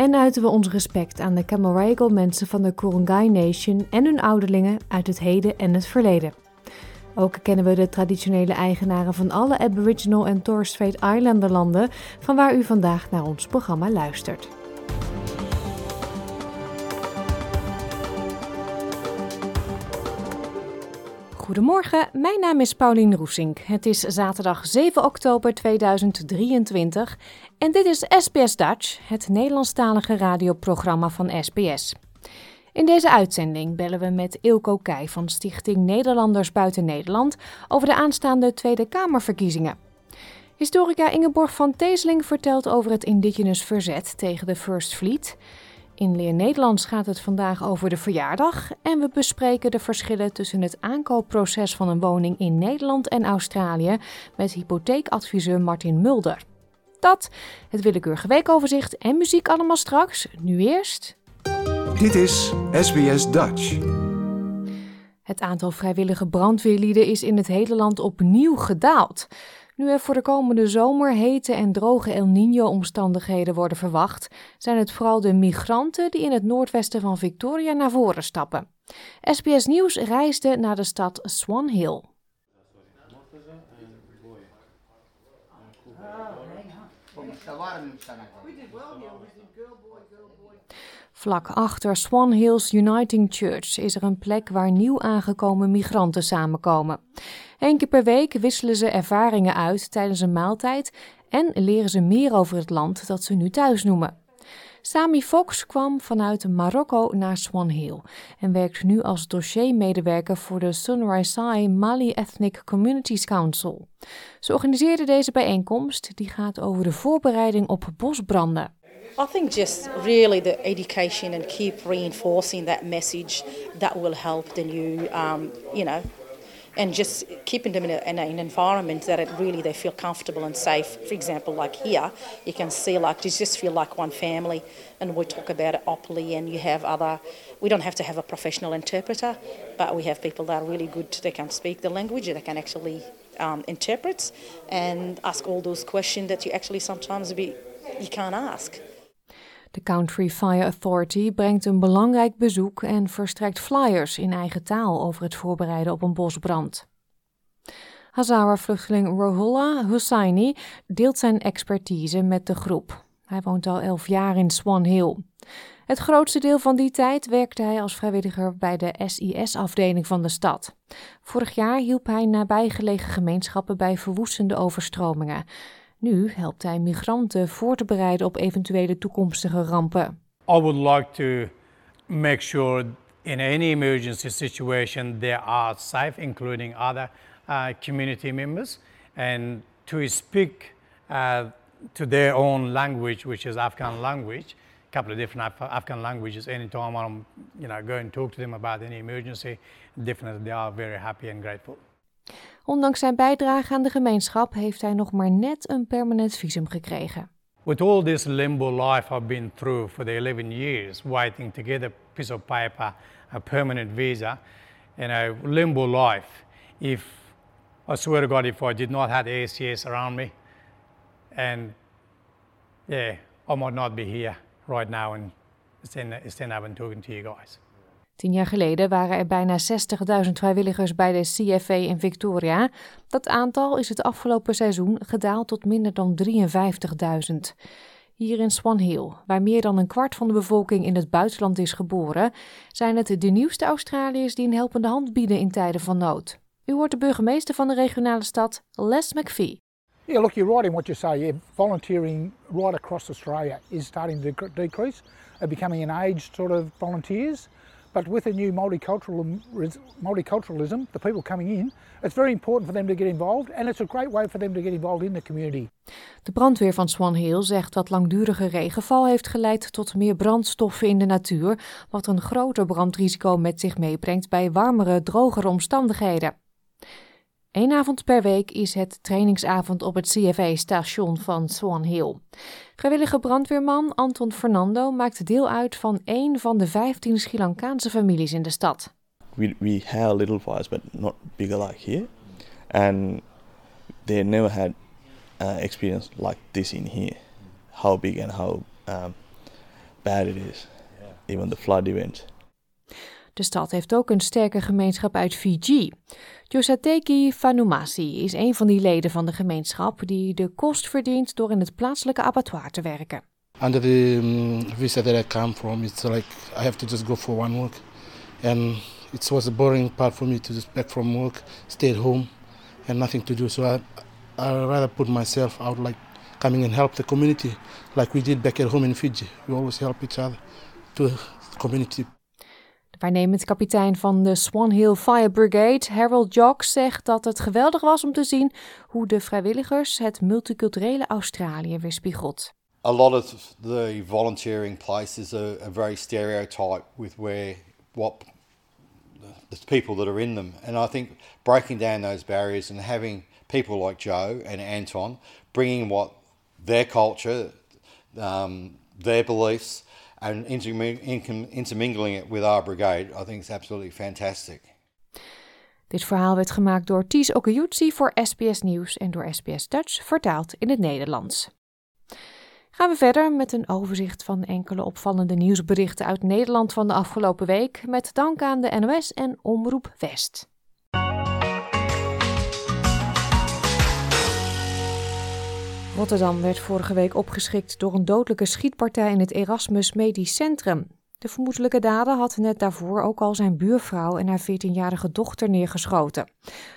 en uiten we ons respect aan de Camaragal mensen van de Kurungay Nation en hun ouderlingen uit het heden en het verleden. Ook kennen we de traditionele eigenaren van alle Aboriginal en Torres Strait Islander landen, van waar u vandaag naar ons programma luistert. Goedemorgen, mijn naam is Paulien Roesink. Het is zaterdag 7 oktober 2023 en dit is SBS Dutch, het Nederlandstalige radioprogramma van SBS. In deze uitzending bellen we met Ilko Keij van Stichting Nederlanders Buiten Nederland over de aanstaande Tweede Kamerverkiezingen. Historica Ingeborg van Teeseling vertelt over het indigenous verzet tegen de First Fleet. In Leer Nederlands gaat het vandaag over de verjaardag en we bespreken de verschillen tussen het aankoopproces van een woning in Nederland en Australië met hypotheekadviseur Martin Mulder. Dat, het willekeurige weekoverzicht en muziek allemaal straks. Nu eerst. Dit is SBS Dutch. Het aantal vrijwillige brandweerlieden is in het hele land opnieuw gedaald. Nu er voor de komende zomer hete en droge El Niño-omstandigheden worden verwacht, zijn het vooral de migranten die in het noordwesten van Victoria naar voren stappen. SBS Nieuws reisde naar de stad Swan Hill. Vlak achter Swan Hills Uniting Church is er een plek waar nieuw aangekomen migranten samenkomen. Eén keer per week wisselen ze ervaringen uit tijdens een maaltijd en leren ze meer over het land dat ze nu thuis noemen. Sami Fox kwam vanuit Marokko naar Swan Hill en werkt nu als dossiermedewerker voor de Sunrisai Mali Ethnic Communities Council. Ze organiseerde deze bijeenkomst die gaat over de voorbereiding op bosbranden. I think just really the education and keep reinforcing that message that will help the new, um, you know, and just keeping them in, a, in an environment that it really they feel comfortable and safe. For example, like here, you can see like you just feel like one family, and we talk about it openly. And you have other, we don't have to have a professional interpreter, but we have people that are really good. They can speak the language, they can actually um, interpret and ask all those questions that you actually sometimes be you can't ask. De Country Fire Authority brengt een belangrijk bezoek en verstrekt flyers in eigen taal over het voorbereiden op een bosbrand. Hazara-vluchteling Rohullah Hussaini deelt zijn expertise met de groep. Hij woont al elf jaar in Swan Hill. Het grootste deel van die tijd werkte hij als vrijwilliger bij de SIS-afdeling van de stad. Vorig jaar hielp hij nabijgelegen gemeenschappen bij verwoestende overstromingen. Nu helpt hij migranten voor te bereiden op eventuele toekomstige rampen. I would like to make sure in any emergency situation they are safe, including other uh, community members, and to speak uh, to their own language, which is Afghan language. A couple of different Af Afghan languages. Anytime I'm, you know, go and talk to them about any emergency, definitely they are very happy and grateful. Ondanks zijn bijdrage aan de gemeenschap heeft hij nog maar net een permanent visum gekregen. With all this limbo life I've been through for the 11 years, waiting to get a piece of paper, a permanent visa, and a limbo life. If I swear to God, if I did not have the ACS around me, and yeah, I might not be here right now and stand, stand up and talking to you guys. Tien jaar geleden waren er bijna 60.000 vrijwilligers bij de CFA in Victoria. Dat aantal is het afgelopen seizoen gedaald tot minder dan 53.000. Hier in Swan Hill, waar meer dan een kwart van de bevolking in het buitenland is geboren, zijn het de nieuwste Australiërs die een helpende hand bieden in tijden van nood. U hoort de burgemeester van de regionale stad, Les McPhee. Yeah, look, you're right in what you say. Volunteering right across Australia is starting to decrease, uh, becoming an aged sort of volunteers. But with the new multicultural, multiculturalism, the people coming in, it's very important for them to get involved and it's a great way for them to get involved in the community. De brandweer van Swan Hill zegt dat langdurige regenval heeft geleid tot meer brandstoffen in de natuur, wat een groter brandrisico met zich meebrengt bij warmere, drogere omstandigheden. Eén avond per week is het trainingsavond op het CFA-station van Swan Hill. Vrijwillige brandweerman Anton Fernando maakt deel uit van één van de 15 Sri Lankaanse families in de stad. We, we had little fires, but not bigger like here. And they never had uh, experience like this in here. How big and how um, bad it is. Even the flood events. De stad heeft ook een sterke gemeenschap uit Fiji. Josateki Fanumasi is een van die leden van de gemeenschap die de kost verdient door in het plaatselijke abattoir te werken. Under the um, visa that I come from, it's like I have to just go for one work, and it was a boring part for me to just back from work, stay at home, and nothing to do. So I, I rather put myself out, like coming and help the community, like we did back at home in Fiji. We always help each other to the community. Waarnemend kapitein van de Swan Hill Fire Brigade, Harold Jocks, zegt dat het geweldig was om te zien hoe de vrijwilligers het multiculturele Australië weerspiegelt. A lot of the volunteering places are, are very stereotyped with where what the people that are in them, and I think breaking down those barriers and having people like Joe and Anton bringing what their culture, um, their beliefs and intermingling it with our brigade, I think is absolutely fantastic. Dit verhaal werd gemaakt door Ties Okayutsi voor SBS Nieuws en door SBS Dutch vertaald in het Nederlands. Gaan we verder met een overzicht van enkele opvallende nieuwsberichten uit Nederland van de afgelopen week, met dank aan de NOS en Omroep West. Rotterdam werd vorige week opgeschikt door een dodelijke schietpartij in het Erasmus Medisch Centrum. De vermoedelijke dader had net daarvoor ook al zijn buurvrouw en haar 14-jarige dochter neergeschoten.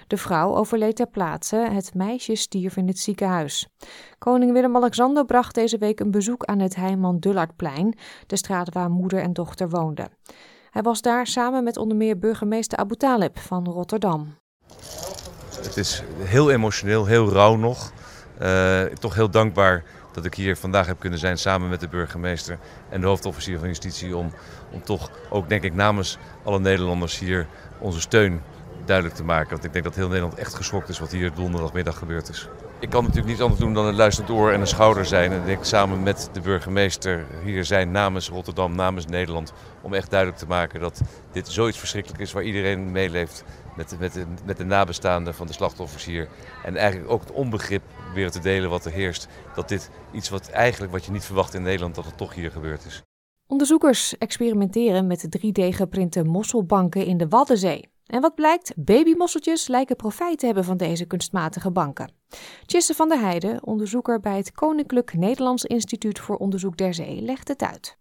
De vrouw overleed ter plaatse, het meisje stierf in het ziekenhuis. Koning Willem-Alexander bracht deze week een bezoek aan het Heiman Dullardplein, de straat waar moeder en dochter woonden. Hij was daar samen met onder meer burgemeester Abu Talib van Rotterdam. Het is heel emotioneel, heel rauw nog. Uh, toch heel dankbaar dat ik hier vandaag heb kunnen zijn samen met de burgemeester en de hoofdofficier van justitie. Om, om toch ook, denk ik, namens alle Nederlanders hier onze steun duidelijk te maken. Want ik denk dat heel Nederland echt geschokt is wat hier donderdagmiddag gebeurd is. Ik kan natuurlijk niet anders doen dan een luisterend oor en een schouder zijn. En ik samen met de burgemeester hier zijn namens Rotterdam, namens Nederland. Om echt duidelijk te maken dat dit zoiets verschrikkelijk is waar iedereen meeleeft. Met, met, met de nabestaanden van de slachtoffers hier. En eigenlijk ook het onbegrip weer te delen wat er heerst. Dat dit iets wat eigenlijk wat je niet verwacht in Nederland, dat het toch hier gebeurd is. Onderzoekers experimenteren met 3D-geprinte mosselbanken in de Waddenzee. En wat blijkt? Babymosseltjes lijken profijt te hebben van deze kunstmatige banken. Tjisse van der Heijden, onderzoeker bij het Koninklijk Nederlands Instituut voor Onderzoek der Zee, legt het uit.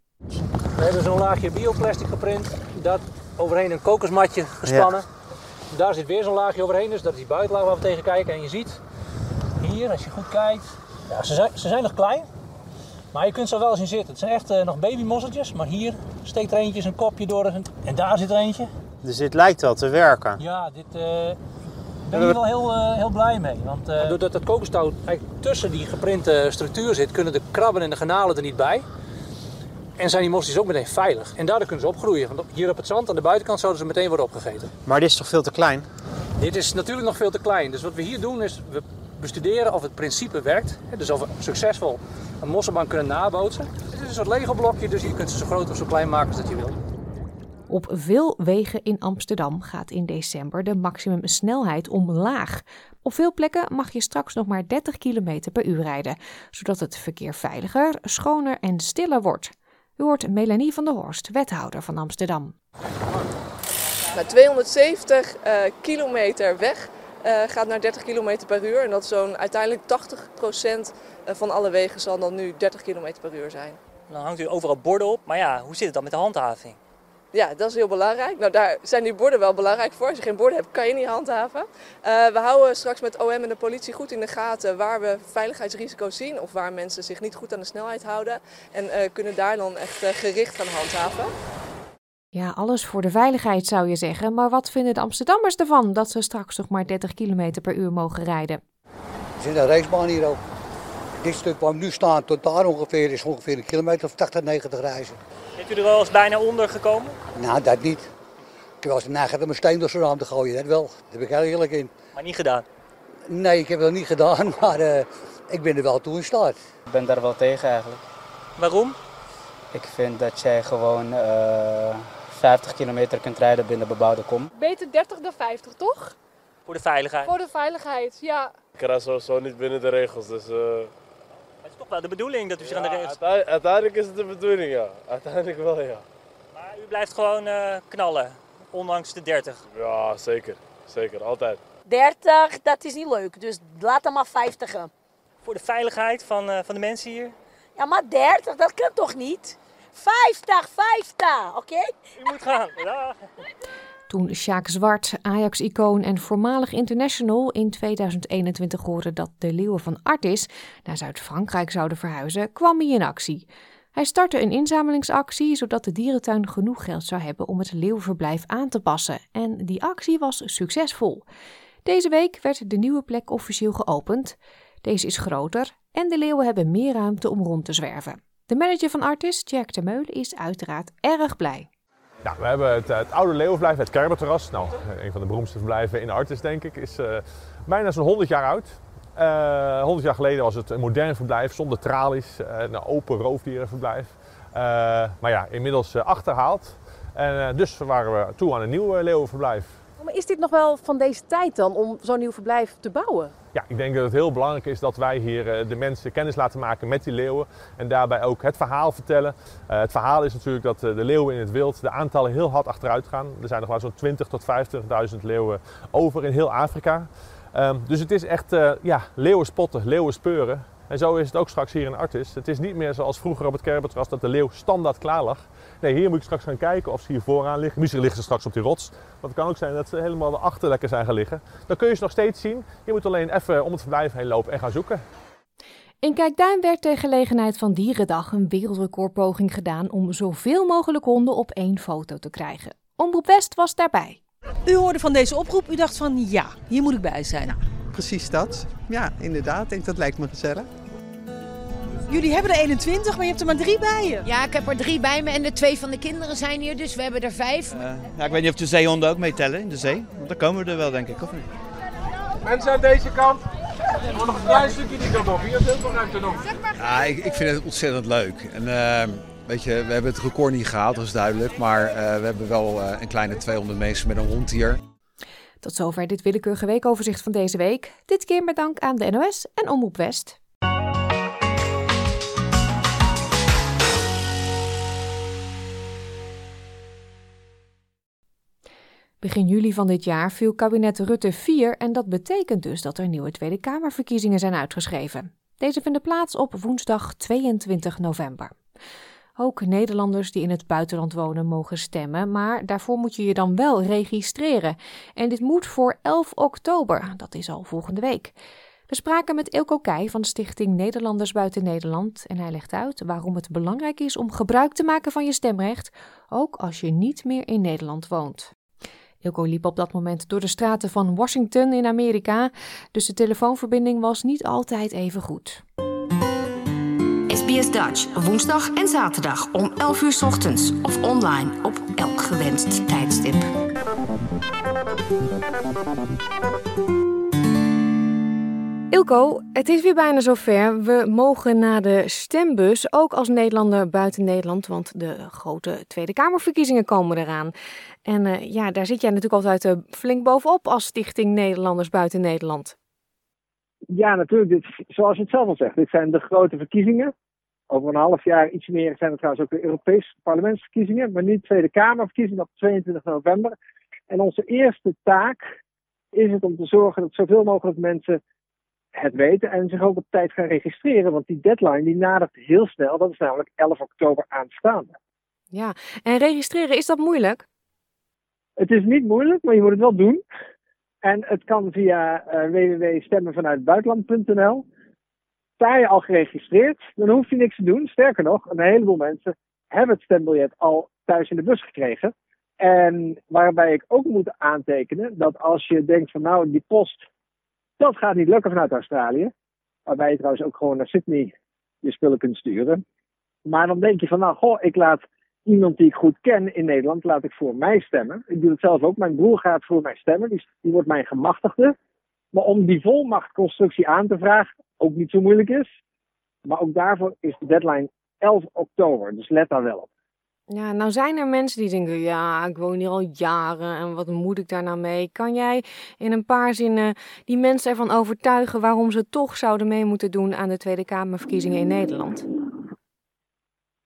We hebben zo'n laagje bioplastic geprint, dat overheen een kokosmatje gespannen. Daar zit weer zo'n laagje overheen, dus dat is die buitenlaag waar we tegen kijken. En je ziet hier, als je goed kijkt, ja, ze, zijn, ze zijn nog klein, maar je kunt ze wel eens in zitten. Het zijn echt uh, nog babymosseltjes, maar hier steekt er eentje zijn kopje door en daar zit er eentje. Dus dit lijkt wel te werken. Ja, dit uh, ben ik hier wel heel, uh, heel blij mee. Want uh, doordat het kokostout eigenlijk tussen die geprinte structuur zit, kunnen de krabben en de granalen er niet bij. En zijn die mosseltjes ook meteen veilig. En daardoor kunnen ze opgroeien. Want hier op het zand aan de buitenkant zouden ze meteen worden opgegeten. Maar dit is toch veel te klein? Dit is natuurlijk nog veel te klein. Dus wat we hier doen is, we bestuderen of het principe werkt. Dus of we succesvol een mosselbank kunnen nabootsen. Het is een soort Lego blokje, dus je kunt ze zo groot of zo klein maken als dat je wil. Op veel wegen in Amsterdam gaat in december de maximumsnelheid omlaag. Op veel plekken mag je straks nog maar 30 km per uur rijden, zodat het verkeer veiliger, schoner en stiller wordt. U hoort Melanie van der Horst, wethouder van Amsterdam. Na 270 uh, kilometer weg gaat naar 30 km per uur. En dat zo'n uiteindelijk 80% van alle wegen zal dan nu 30 km per uur zijn. Dan hangt u overal borden op, maar ja, hoe zit het dan met de handhaving? Ja, dat is heel belangrijk. Nou, daar zijn die borden wel belangrijk voor. Als je geen borden hebt, kan je niet handhaven. Uh, we houden straks met OM en de politie goed in de gaten waar we veiligheidsrisico's zien of waar mensen zich niet goed aan de snelheid houden. En uh, kunnen daar dan echt uh, gericht gaan handhaven. Ja, alles voor de veiligheid zou je zeggen. Maar wat vinden de Amsterdammers ervan dat ze straks nog maar 30 km per uur mogen rijden? Er zit een racebaan hier ook. Dit stuk waar we nu staan tot daar ongeveer is ongeveer een kilometer of 80, 90 reizen. Bent u er wel eens bijna onder gekomen? Nou, dat niet. Ik eens neigend om een steen door zijn raam te gooien, dat wel. Daar ben ik heel eerlijk in. Maar niet gedaan? Nee, ik heb dat niet gedaan, maar uh, ik ben er wel toe in staat. Ik ben daar wel tegen eigenlijk. Waarom? Ik vind dat jij gewoon uh, 50 kilometer kunt rijden binnen bebouwde kom. Beter 30 dan 50, toch? Voor de veiligheid? Voor de veiligheid, ja. Ik rijd sowieso niet binnen de regels, dus... Uh... Het is toch wel de bedoeling dat u zich aan de regels... Uiteindelijk, uiteindelijk is het de bedoeling, ja. Uiteindelijk wel, ja. Maar u blijft gewoon uh, knallen, ondanks de 30? Ja, zeker. Zeker, altijd. 30, dat is niet leuk, dus laat hem maar 50. Voor de veiligheid van, uh, van de mensen hier? Ja, maar 30, dat kan toch niet? 50, 50, oké? Okay? U moet gaan. Ja. Toen Sjaak Zwart, Ajax-icoon en voormalig international in 2021 hoorde dat de leeuwen van Artis naar Zuid-Frankrijk zouden verhuizen, kwam hij in actie. Hij startte een inzamelingsactie zodat de dierentuin genoeg geld zou hebben om het leeuwverblijf aan te passen. En die actie was succesvol. Deze week werd de nieuwe plek officieel geopend. Deze is groter en de leeuwen hebben meer ruimte om rond te zwerven. De manager van Artis, Jack de Meulen, is uiteraard erg blij. We hebben het, het oude leeuwenverblijf, het Kerberterras. Nou, een van de beroemdste verblijven in Artis, denk ik. Is uh, bijna zo'n 100 jaar oud. Uh, 100 jaar geleden was het een modern verblijf zonder tralies. Uh, een open roofdierenverblijf. maar ja, inmiddels achterhaald. En dus waren we toe aan een nieuw leeuwenverblijf. Maar is dit nog wel van deze tijd dan om zo'n nieuw verblijf te bouwen? Ja, ik denk dat het heel belangrijk is dat wij hier de mensen kennis laten maken met die leeuwen. En daarbij ook het verhaal vertellen. Uh, het verhaal is natuurlijk dat de leeuwen in het wild, de aantallen heel hard achteruit gaan. Er zijn nog maar zo'n 20 tot 25.000 leeuwen over in heel Afrika. Um, dus het is echt ja, leeuwen spotten, leeuwen speuren. En zo is het ook straks hier in Artis. Het is niet meer zoals vroeger op het Kerbertras dat de leeuw standaard klaar lag. Nee, hier moet ik straks gaan kijken of ze hier vooraan liggen. Misschien liggen ze straks op die rots. Want het kan ook zijn dat ze helemaal erachter lekker zijn gaan liggen. Dan kun je ze nog steeds zien. Je moet alleen even om het verblijf heen lopen en gaan zoeken. In Kijkduin werd ter gelegenheid van Dierendag een wereldrecordpoging gedaan om zoveel mogelijk honden op één foto te krijgen. Omroep West was daarbij. U hoorde van deze oproep, u dacht van ja, hier moet ik bij zijn. Ja, precies dat. Ja, inderdaad. Ik denk dat lijkt me gezellig. Jullie hebben er 21, maar je hebt er maar drie bij je. Ja, ik heb er drie bij me en de twee van de kinderen zijn hier, dus we hebben er vijf. Uh, ja, ik weet niet of de zeehonden ook meetellen in de zee. Want dan komen we er wel, denk ik, of niet? Mensen aan deze kant. Er nog een klein stukje die kant op. Hier is heel veel ruimte nog. Ja, ik, ik vind het ontzettend leuk. En, uh, weet je, we hebben het record niet gehaald, dat is duidelijk. Maar uh, we hebben wel uh, een kleine 200 mensen met een hond hier. Tot zover dit willekeurige weekoverzicht van deze week. Dit keer met dank aan de NOS en Omroep West. Begin juli van dit jaar viel kabinet Rutte 4 en dat betekent dus dat er nieuwe Tweede Kamerverkiezingen zijn uitgeschreven. Deze vinden plaats op woensdag 22 november. Ook Nederlanders die in het buitenland wonen mogen stemmen, maar daarvoor moet je je dan wel registreren. En dit moet voor 11 oktober, dat is al volgende week. We spraken met Ilko Keij van Stichting Nederlanders Buiten Nederland en hij legt uit waarom het belangrijk is om gebruik te maken van je stemrecht, ook als je niet meer in Nederland woont. Ilko liep op dat moment door de straten van Washington in Amerika, dus de telefoonverbinding was niet altijd even goed. SBS Dutch, woensdag en zaterdag om 11 uur ochtends of online op elk gewenst tijdstip. Ilko, het is weer bijna zover. We mogen naar de stembus, ook als Nederlander buiten Nederland, want de grote Tweede Kamerverkiezingen komen eraan. En uh, ja, daar zit jij natuurlijk altijd uh, flink bovenop als Stichting Nederlanders buiten Nederland. Ja, natuurlijk. Dit, zoals je het zelf al zegt, dit zijn de grote verkiezingen. Over een half jaar, iets meer, zijn het trouwens ook de Europese parlementsverkiezingen, maar niet Tweede Kamerverkiezingen op 22 november. En onze eerste taak is het om te zorgen dat zoveel mogelijk mensen het weten en zich ook op tijd gaan registreren. Want die deadline die nadert heel snel. Dat is namelijk 11 oktober aanstaande. Ja, en registreren, is dat moeilijk? Het is niet moeilijk, maar je moet het wel doen. En het kan via uh, www.stemmenvanuitbuitenland.nl. Sta je al geregistreerd, dan hoef je niks te doen. Sterker nog, een heleboel mensen hebben het stembiljet al thuis in de bus gekregen. En waarbij ik ook moet aantekenen dat als je denkt van nou, die post, dat gaat niet lukken vanuit Australië. Waarbij je trouwens ook gewoon naar Sydney je spullen kunt sturen. Maar dan denk je van nou, goh, ik laat iemand die ik goed ken in Nederland, laat ik voor mij stemmen. Ik doe het zelf ook. Mijn broer gaat voor mij stemmen. Die, wordt mijn gemachtigde. Maar om die volmachtconstructie aan te vragen, ook niet zo moeilijk is. Maar ook daarvoor is de deadline 11 oktober. Dus let daar wel op. Ja, nou zijn er mensen die denken, ja, ik woon hier al jaren en wat moet ik daar nou mee? Kan jij in een paar zinnen die mensen ervan overtuigen waarom ze toch zouden mee moeten doen aan de Tweede Kamerverkiezingen in Nederland?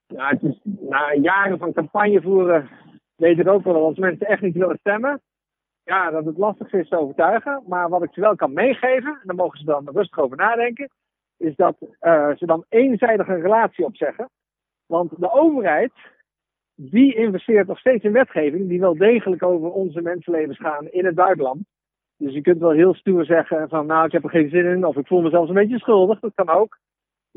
Ja, na jaren van campagne voeren weet ik ook wel dat als mensen echt niet willen stemmen, ja, dat het lastig is te overtuigen. Maar wat ik ze wel kan meegeven, en daar mogen ze dan rustig over nadenken, is dat uh, ze dan eenzijdig een relatie opzeggen. Want de overheid, die investeert nog steeds in wetgeving die wel degelijk over onze mensenlevens gaan in het buitenland. Dus je kunt wel heel stoer zeggen van nou ik heb er geen zin in of ik voel me zelfs een beetje schuldig, dat kan ook.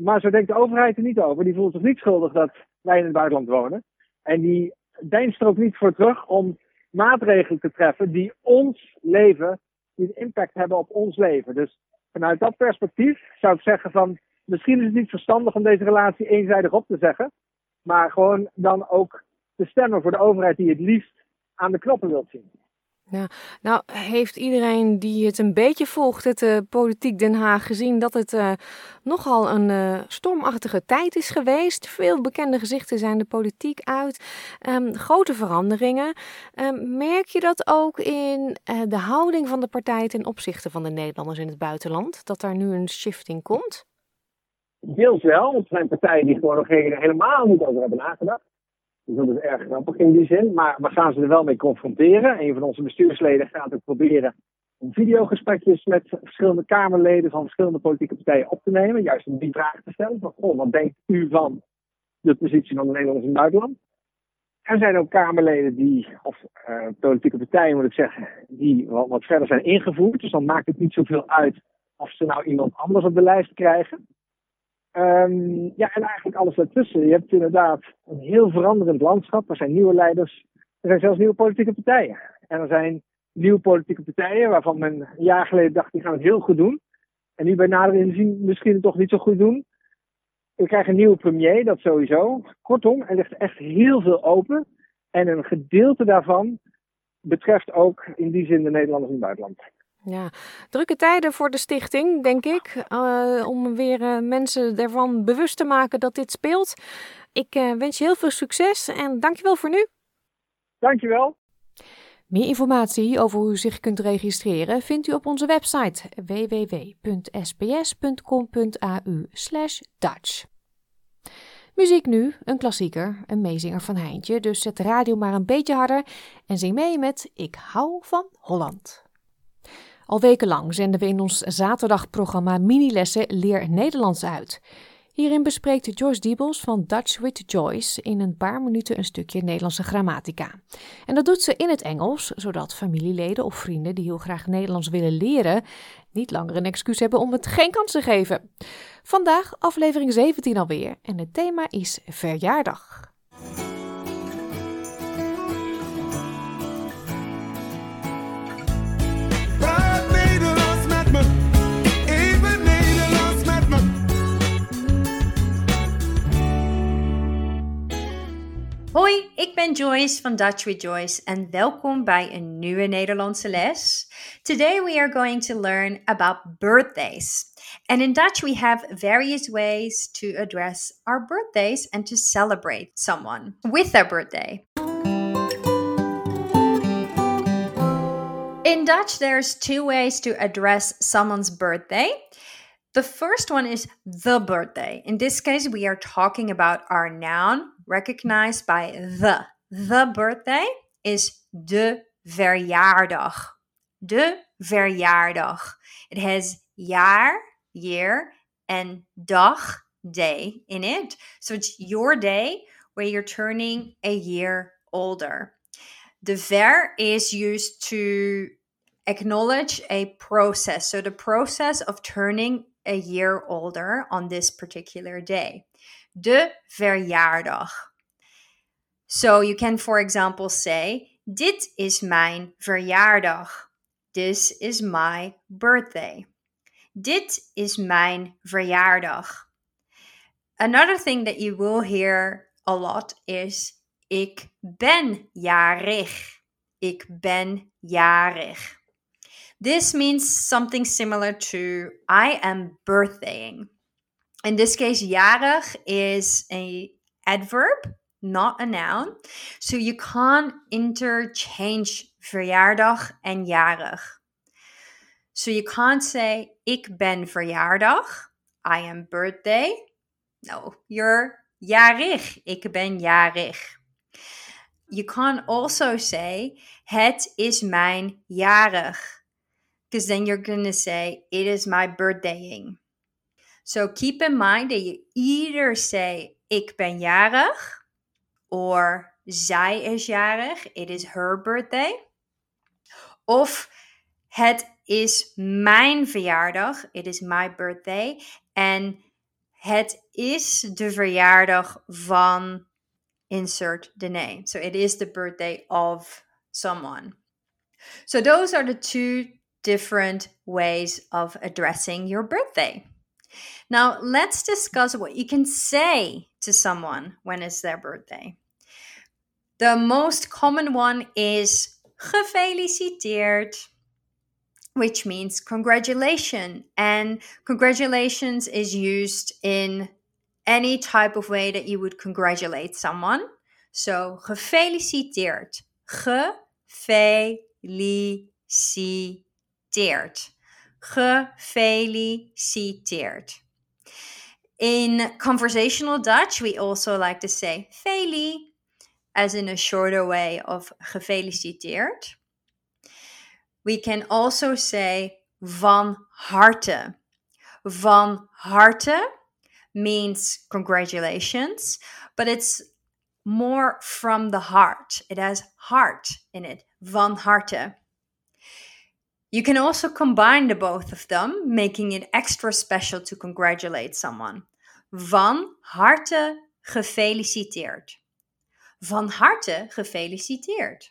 Maar zo denkt de overheid er niet over. Die voelt zich niet schuldig dat wij in het buitenland wonen. En die deinst er ook niet voor terug om maatregelen te treffen die ons leven, die impact hebben op ons leven. Dus vanuit dat perspectief zou ik zeggen van misschien is het niet verstandig om deze relatie eenzijdig op te zeggen. Maar gewoon dan ook te stemmen voor de overheid die het liefst aan de knoppen wilt zien. Nou heeft iedereen die het een beetje volgt, het uh, politiek Den Haag, gezien dat het uh, nogal een uh, stormachtige tijd is geweest. Veel bekende gezichten zijn de politiek uit. Um, grote veranderingen. Um, merk je dat ook in de houding van de partij ten opzichte van de Nederlanders in het buitenland? Dat daar nu een shifting komt? Deels wel, want zijn partijen die gewoon nog helemaal niet over hebben nagedacht. Dat is erg grappig in die zin. Maar we gaan ze er wel mee confronteren. Een van onze bestuursleden gaat ook proberen om videogesprekjes met verschillende Kamerleden van verschillende politieke partijen op te nemen. Juist om die vraag te stellen. Van, wat denkt u van de positie van de Nederlanders in het buitenland? Er zijn ook Kamerleden die, of uh, politieke partijen moet ik zeggen, die wat, wat verder zijn ingevoerd. Dus dan maakt het niet zoveel uit of ze nou iemand anders op de lijst krijgen. Um, ja, en eigenlijk alles daartussen. Je hebt inderdaad een heel veranderend landschap. Er zijn nieuwe leiders. Er zijn zelfs nieuwe politieke partijen. En er zijn nieuwe politieke partijen waarvan men een jaar geleden dacht, die gaan het heel goed doen. En nu bij nader inzien misschien het toch niet zo goed doen. We krijgen een nieuwe premier, dat sowieso. Kortom, er ligt echt heel veel open. En een gedeelte daarvan betreft ook in die zin de Nederlanders in het buitenland. Ja, drukke tijden voor de stichting, denk ik. Uh, om weer uh, mensen ervan bewust te maken dat dit speelt. Ik uh, wens je heel veel succes en dankjewel voor nu. Dankjewel. Meer informatie over hoe u zich kunt registreren vindt u op onze website www.sbs.com.au Dutch. Muziek nu, een klassieker, een meezinger van Heintje, dus zet de radio maar een beetje harder en zing mee met Ik hou van Holland. Al wekenlang zenden we in ons zaterdagprogramma minilessen Leer Nederlands uit. Hierin bespreekt Joyce Diebels van Dutch with Joyce in een paar minuten een stukje Nederlandse grammatica. En dat doet ze in het Engels, zodat familieleden of vrienden die heel graag Nederlands willen leren, niet langer een excuus hebben om het geen kans te geven. Vandaag aflevering 17 alweer en het thema is verjaardag. Hoi, ik ben Joyce van Dutch with Joyce en welkom bij een nieuwe Nederlandse les. Today we are going to learn about birthdays. And in Dutch we have various ways to address our birthdays and to celebrate someone with their birthday. In Dutch there's two ways to address someone's birthday. The first one is the birthday. In this case, we are talking about our noun recognized by the. The birthday is de verjaardag. De verjaardag. It has jaar, year, and dag, day in it. So it's your day where you're turning a year older. The ver is used to acknowledge a process. So the process of turning a year older on this particular day. De verjaardag. So you can, for example, say, Dit is mijn verjaardag. This is my birthday. Dit is mijn verjaardag. Another thing that you will hear a lot is ik ben jarig. Ik ben jarig. This means something similar to I am birthdaying. In this case, jarig is a adverb, not a noun. So you can't interchange verjaardag and jarig. So you can't say ik ben verjaardag. I am birthday. No, you're jarig. Ik ben jarig. You can also say het is mijn jarig. Because then you're going to say it is my birthdaying. So keep in mind that you either say ik ben jarig or zij is jarig. It is her birthday. Of het is mijn verjaardag. It is my birthday. En het is de verjaardag van insert the name. So it is the birthday of someone. So those are the two different ways of addressing your birthday. Now, let's discuss what you can say to someone when it's their birthday. The most common one is gefeliciteerd, which means congratulation. And congratulations is used in any type of way that you would congratulate someone. So gefeliciteerd. Gefeliciteerd. Gefeliciteerd. In conversational Dutch, we also like to say feli, as in a shorter way of gefeliciteerd. We can also say van harte. Van harte means congratulations, but it's more from the heart. It has heart in it. Van harte. You can also combine the both of them, making it extra special to congratulate someone. Van harte gefeliciteerd. Van harte gefeliciteerd.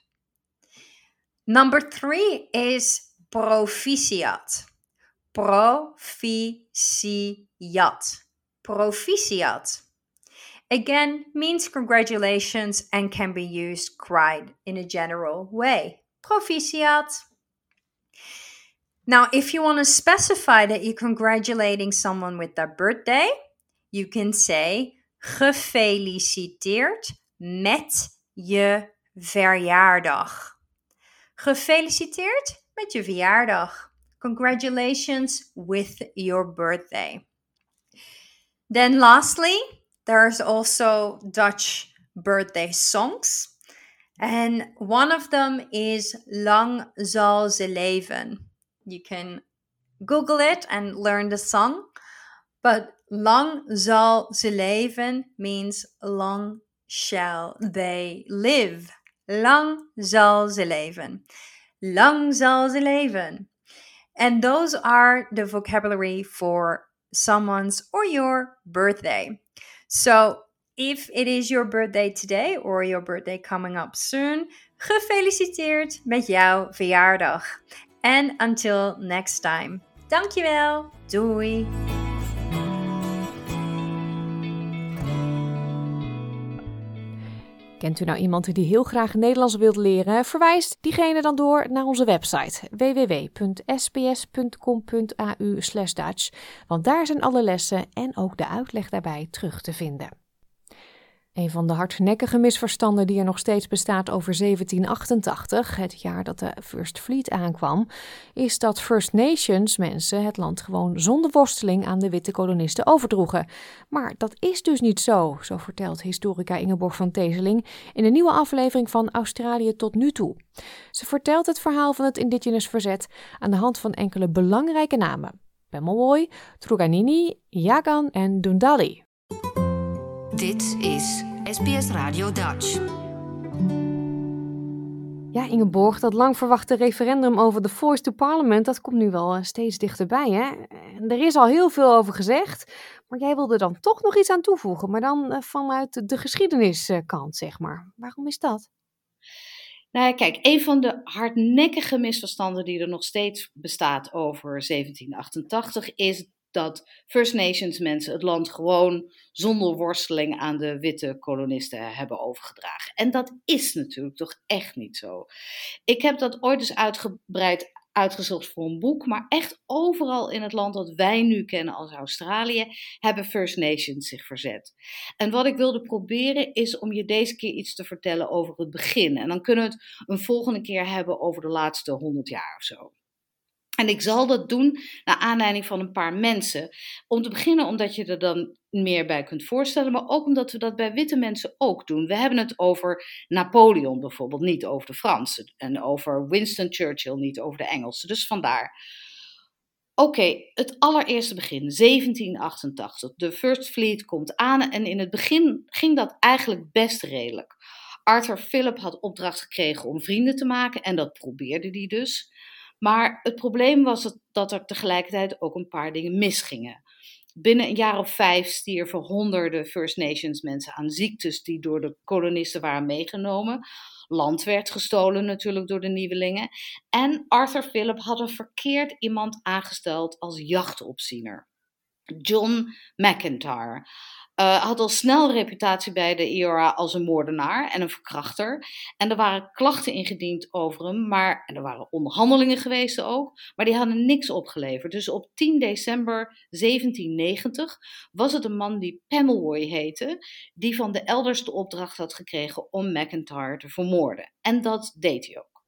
Number three is proficiat. Proficiat. Proficiat. Again, means congratulations and can be used quite in a general way. Proficiat. Now, if you want to specify that you're congratulating someone with their birthday, you can say gefeliciteerd met je verjaardag. Gefeliciteerd met je verjaardag. Congratulations with your birthday. Then, lastly, there's also Dutch birthday songs. And one of them is Lang zal ze leven. You can Google it and learn the song. But Lang zal ze leven means long shall they live. Lang zal ze leven. Lang zal ze leven. And those are the vocabulary for someone's or your birthday. So if it is your birthday today or your birthday coming up soon, gefeliciteerd met jouw verjaardag. And until next time. Dankjewel. Doei. Kent u nou iemand die heel graag Nederlands wilt leren? Verwijs diegene dan door naar onze website www.sbs.com.au/dutch, want daar zijn alle lessen en ook de uitleg daarbij terug te vinden. Een van de hardnekkige misverstanden die er nog steeds bestaat over 1788, het jaar dat de First Fleet aankwam, is dat First Nations mensen het land gewoon zonder worsteling aan de witte kolonisten overdroegen. Maar dat is dus niet zo, zo vertelt historica Ingeborg van Teeseling in een nieuwe aflevering van Australië tot nu toe. Ze vertelt het verhaal van het indigenous verzet aan de hand van enkele belangrijke namen: Pemulwuy, Truganini, Yagan en Dundalli. Dit is SBS Radio Dutch. Ja, Ingeborg, dat lang verwachte referendum over de Voice to Parliament, dat komt nu wel eh, steeds dichterbij. Hè? Er is al heel veel over gezegd, Maar jij wilde dan toch nog iets aan toevoegen, maar dan uh, vanuit de geschiedeniskant, zeg maar. Waarom is dat? Nou, kijk, een van de hardnekkige misverstanden die er nog steeds bestaat over 1788 is dat First Nations mensen het land gewoon zonder worsteling aan de witte kolonisten hebben overgedragen. En dat is natuurlijk toch echt niet zo. Ik heb dat ooit eens uitgebreid uitgezocht voor een boek, maar echt overal in het land dat wij nu kennen als Australië, hebben First Nations zich verzet. En wat ik wilde proberen is om je deze keer iets te vertellen over het begin. En dan kunnen we het een volgende keer hebben over de laatste honderd jaar of zo. En ik zal dat doen naar aanleiding van een paar mensen. Om te beginnen omdat je er dan meer bij kunt voorstellen, maar ook omdat we dat bij witte mensen ook doen. We hebben het over Napoleon bijvoorbeeld, niet over de Fransen. En over Winston Churchill, niet over de Engelsen. Dus vandaar. Oké, het allereerste begin, 1788. De First Fleet komt aan en in het begin ging dat eigenlijk best redelijk. Arthur Phillip had opdracht gekregen om vrienden te maken en dat probeerde hij dus. Maar het probleem was dat er tegelijkertijd ook een paar dingen misgingen. Binnen een jaar of vijf stierven honderden First Nations mensen aan ziektes die door de kolonisten waren meegenomen. Land werd gestolen natuurlijk door de nieuwelingen. En Arthur Phillip had een verkeerd iemand aangesteld als jachtopziener. John McIntyre. Uh, had al snel reputatie bij de IORA als een moordenaar en een verkrachter. En er waren klachten ingediend over hem, maar en er waren onderhandelingen geweest ook, maar die hadden niks opgeleverd. Dus op 10 december 1790 was het een man die Pemmelwoy heette, die van de elders de opdracht had gekregen om McIntyre te vermoorden. En dat deed hij ook.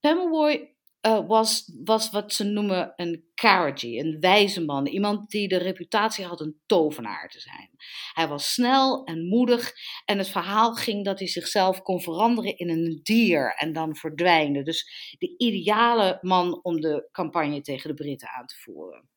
Pemmelwoy uh, was, was wat ze noemen een Karaji, een wijze man. Iemand die de reputatie had een tovenaar te zijn. Hij was snel en moedig en het verhaal ging dat hij zichzelf kon veranderen in een dier en dan verdwijnen. Dus de ideale man om de campagne tegen de Britten aan te voeren.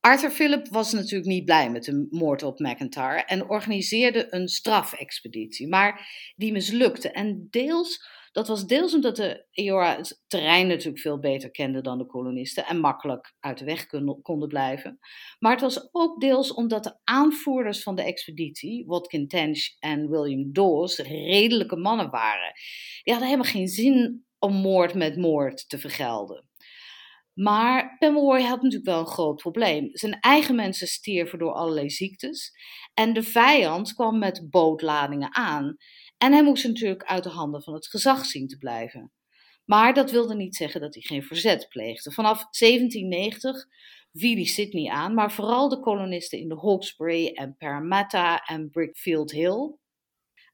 Arthur Phillip was natuurlijk niet blij met de moord op McIntyre en organiseerde een strafexpeditie, maar die mislukte. En deels dat was deels omdat de Eora het terrein natuurlijk veel beter kende dan de kolonisten en makkelijk uit de weg konden blijven. Maar het was ook deels omdat de aanvoerders van de expeditie, Watkin Tench en William Dawes, redelijke mannen waren. Die hadden helemaal geen zin om moord met moord te vergelden. Maar Pomeroy had natuurlijk wel een groot probleem. Zijn eigen mensen stierven door allerlei ziektes. En de vijand kwam met bootladingen aan. En hij moest natuurlijk uit de handen van het gezag zien te blijven. Maar dat wilde niet zeggen dat hij geen verzet pleegde. Vanaf 1790 viel hij Sydney aan, maar vooral de kolonisten in de Hawkesbury en Parramatta en Brickfield Hill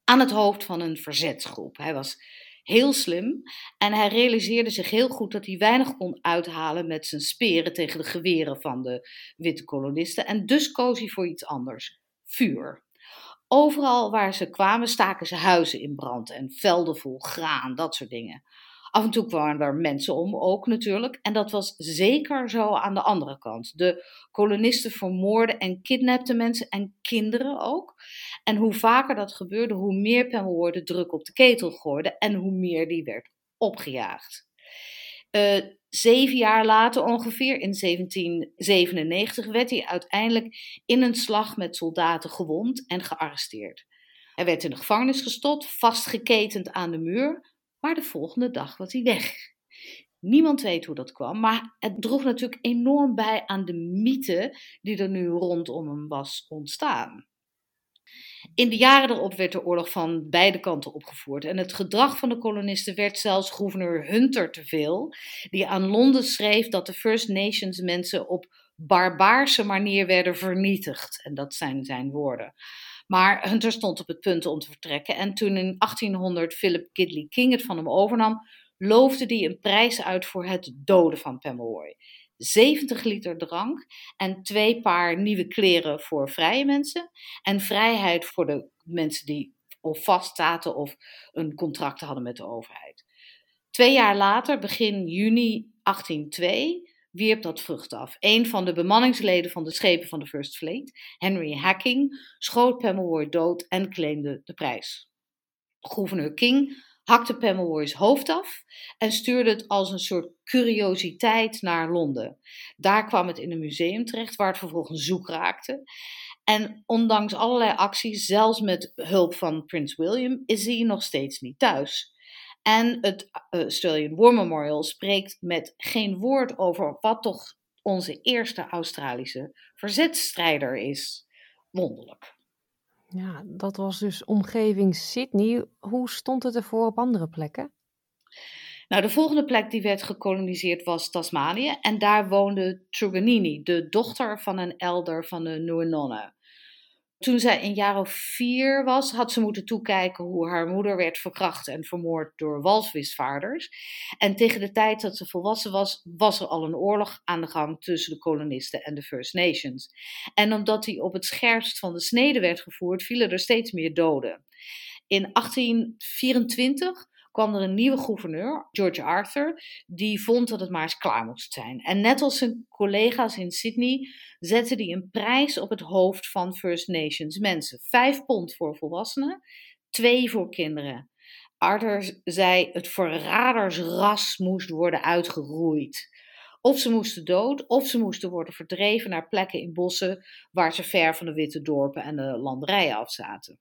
aan het hoofd van een verzetsgroep. Hij was heel slim en hij realiseerde zich heel goed dat hij weinig kon uithalen met zijn speren tegen de geweren van de witte kolonisten en dus koos hij voor iets anders: vuur. Overal waar ze kwamen staken ze huizen in brand en velden vol graan, dat soort dingen. Af en toe kwamen er mensen om ook natuurlijk. En dat was zeker zo aan de andere kant. De kolonisten vermoorden en kidnapten mensen en kinderen ook. En hoe vaker dat gebeurde, hoe meer Pemmelwoord de druk op de ketel gooide en hoe meer die werd opgejaagd. Uh, zeven jaar later, ongeveer in 1797, werd hij uiteindelijk in een slag met soldaten gewond en gearresteerd. Hij werd in de gevangenis gestopt, vastgeketend aan de muur, maar de volgende dag was hij weg. Niemand weet hoe dat kwam, maar het droeg natuurlijk enorm bij aan de mythe die er nu rondom hem was ontstaan. In de jaren erop werd de oorlog van beide kanten opgevoerd. En het gedrag van de kolonisten werd zelfs gouverneur Hunter te veel, die aan Londen schreef dat de First Nations mensen op barbaarse manier werden vernietigd. En dat zijn zijn woorden. Maar Hunter stond op het punt om te vertrekken. En toen in 1800 Philip Kidley King het van hem overnam, loofde hij een prijs uit voor het doden van Pemmelwoy. 70 liter drank en twee paar nieuwe kleren voor vrije mensen. En vrijheid voor de mensen die vast zaten of een contract hadden met de overheid. Twee jaar later, begin juni 1802, wierp dat vrucht af. Een van de bemanningsleden van de schepen van de First Fleet, Henry Hacking, schoot Pemmelwoy dood en claimde de prijs. Gouverneur King hakte Pemmelwoy's hoofd af en stuurde het als een soort curiositeit naar Londen. Daar kwam het in een museum terecht, waar het vervolgens zoek raakte. En ondanks allerlei acties, zelfs met hulp van Prins William, is hij nog steeds niet thuis. En het eh, Australian War Memorial spreekt met geen woord over wat toch onze eerste Australische verzetstrijder is. Wonderlijk. Ja, dat was dus omgeving Sydney. Hoe stond het ervoor op andere plekken? Nou, de volgende plek die werd gekoloniseerd was Tasmanië. En daar woonde Truganini, de dochter van een elder van de Nuenonnen. Toen zij een jaar of vier was, had ze moeten toekijken hoe haar moeder werd verkracht en vermoord door walvisvaarders. En tegen de tijd dat ze volwassen was, was er al een oorlog aan de gang tussen de kolonisten en de First Nations. En omdat die op het scherpst van de snede werd gevoerd, vielen er steeds meer doden. In 1824 kwam er een nieuwe gouverneur, George Arthur, die vond dat het maar eens klaar moest zijn. En net als zijn collega's in Sydney zette hij een prijs op het hoofd van First Nations mensen. Vijf pond voor volwassenen, twee voor kinderen. Arthur zei het verradersras moest worden uitgeroeid. Of ze moesten dood, of ze moesten worden verdreven naar plekken in bossen waar ze ver van de witte dorpen en de landerijen af zaten.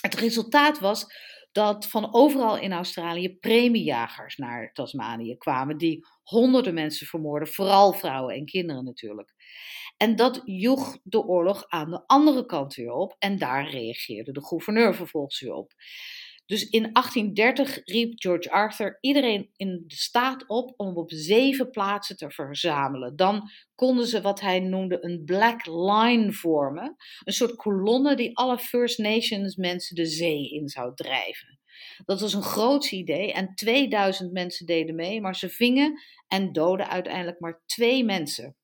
Het resultaat was dat van overal in Australië premiejagers naar Tasmanië kwamen, die honderden mensen vermoorden, vooral vrouwen en kinderen natuurlijk. En dat joeg de oorlog aan de andere kant weer op en daar reageerde de gouverneur vervolgens weer op. Dus in 1830 riep George Arthur iedereen in de staat op om op zeven plaatsen te verzamelen. Dan konden ze wat hij noemde een black line vormen. Een soort kolonne die alle First Nations mensen de zee in zou drijven. Dat was een groot idee en 2000 mensen deden mee, maar ze vingen en doden uiteindelijk maar twee mensen.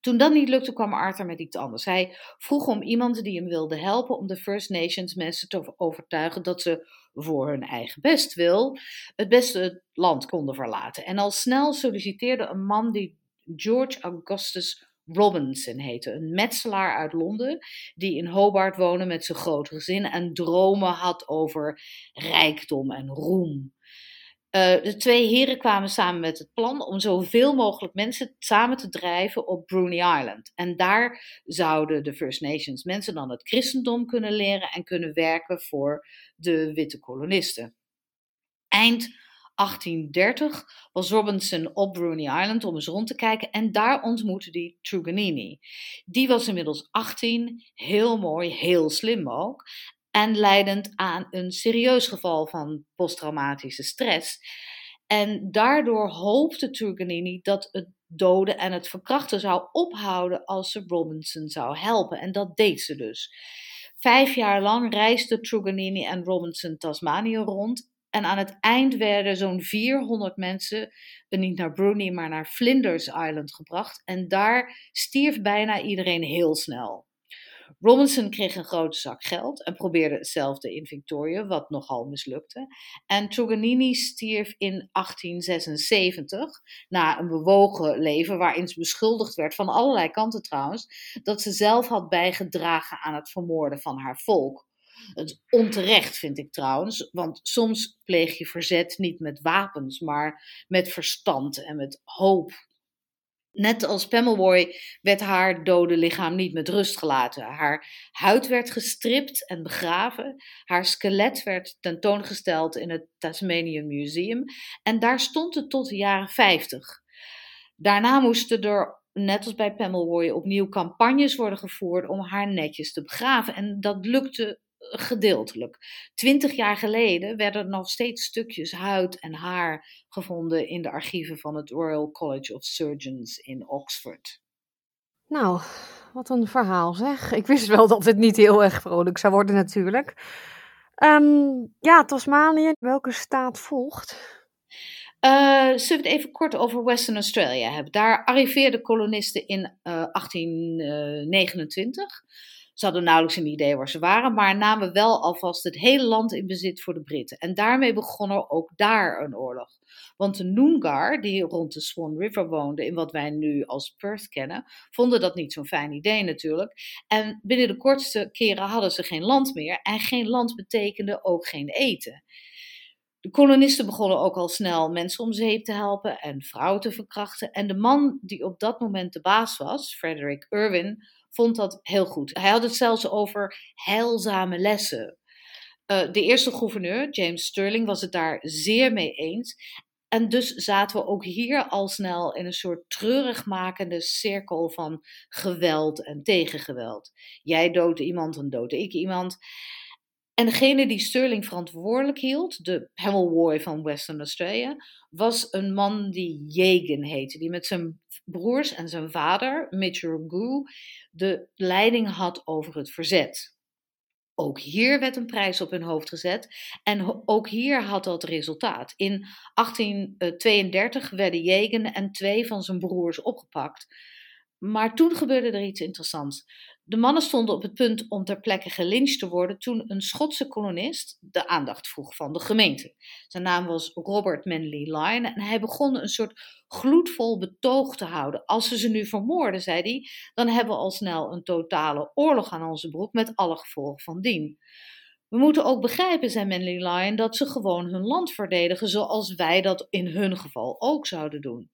Toen dat niet lukte, kwam Arthur met iets anders. Hij vroeg om iemand die hem wilde helpen om de First Nations mensen te overtuigen dat ze voor hun eigen bestwil het beste het land konden verlaten. En al snel solliciteerde een man die George Augustus Robinson heette, een metselaar uit Londen, die in Hobart woonde met zijn groot gezin en dromen had over rijkdom en roem. Uh, de twee heren kwamen samen met het plan om zoveel mogelijk mensen samen te drijven op Bruny Island. En daar zouden de First Nations mensen dan het christendom kunnen leren en kunnen werken voor de witte kolonisten. Eind 1830 was Robinson op Bruny Island om eens rond te kijken en daar ontmoette hij Truganini. Die was inmiddels 18, heel mooi, heel slim ook en leidend aan een serieus geval van posttraumatische stress. En daardoor hoopte Truganini dat het doden en het verkrachten zou ophouden als ze Robinson zou helpen. En dat deed ze dus. Vijf jaar lang reisden Truganini en Robinson Tasmanië rond. En aan het eind werden zo'n 400 mensen niet naar Brunei, maar naar Flinders Island gebracht. En daar stierf bijna iedereen heel snel. Robinson kreeg een grote zak geld en probeerde hetzelfde in Victoria, wat nogal mislukte. En Truganini stierf in 1876 na een bewogen leven waarin ze beschuldigd werd van allerlei kanten trouwens, dat ze zelf had bijgedragen aan het vermoorden van haar volk. Het onterecht, vind ik trouwens, want soms pleeg je verzet niet met wapens, maar met verstand en met hoop Net als Pemmelwoy werd haar dode lichaam niet met rust gelaten. Haar huid werd gestript en begraven. Haar skelet werd tentoongesteld in het Tasmanian Museum. En daar stond het tot de jaren 50. Daarna moesten er, net als bij Pemmelwoy, opnieuw campagnes worden gevoerd om haar netjes te begraven. En dat lukte gedeeltelijk. Twintig jaar geleden werden nog steeds stukjes huid en haar gevonden in de archieven van het Royal College of Surgeons in Oxford. Nou, wat een verhaal zeg. Ik wist wel dat het niet heel erg vrolijk zou worden natuurlijk. Um, ja, Tasmanië, welke staat volgt? Uh, zullen we het even kort over Western Australia hebben? Daar arriveerden kolonisten in uh, eh, 1829. Ze hadden nauwelijks een idee waar ze waren, maar namen wel alvast het hele land in bezit voor de Britten. En daarmee begon er ook daar een oorlog. Want de Noongar, die rond de Swan River woonden, in wat wij nu als Perth kennen, vonden dat niet zo'n fijn idee natuurlijk. En binnen de kortste keren hadden ze geen land meer. En geen land betekende ook geen eten. De kolonisten begonnen ook al snel mensen om zeep te helpen en vrouwen te verkrachten. En de man die op dat moment de baas was, Frederick Irwin, vond dat heel goed. Hij had het zelfs over heilzame lessen. Uh, de eerste gouverneur, James Sterling, was het daar zeer mee eens. En dus zaten we ook hier al snel in een soort treurigmakende cirkel van geweld en tegengeweld. Jij doodde iemand, dan doodde ik iemand. En degene die Sterling verantwoordelijk hield, de Pemulwuy van Western Australia, was een man die Jagan heette, die met zijn broers en zijn vader, Mitchell de leiding had over het verzet. Ook hier werd een prijs op hun hoofd gezet en ook hier had dat resultaat. In 1832 werden Jagan en twee van zijn broers opgepakt. Maar toen gebeurde er iets interessants. De mannen stonden op het punt om ter plekke gelyncht te worden toen een Schotse kolonist de aandacht vroeg van de gemeente. Zijn naam was Robert Manley Lyon en hij begon een soort gloedvol betoog te houden. Als ze ze nu vermoorden, zei hij, dan hebben we al snel een totale oorlog aan onze broek met alle gevolgen van dien. We moeten ook begrijpen, zei Manley Lyon, dat ze gewoon hun land verdedigen zoals wij dat in hun geval ook zouden doen.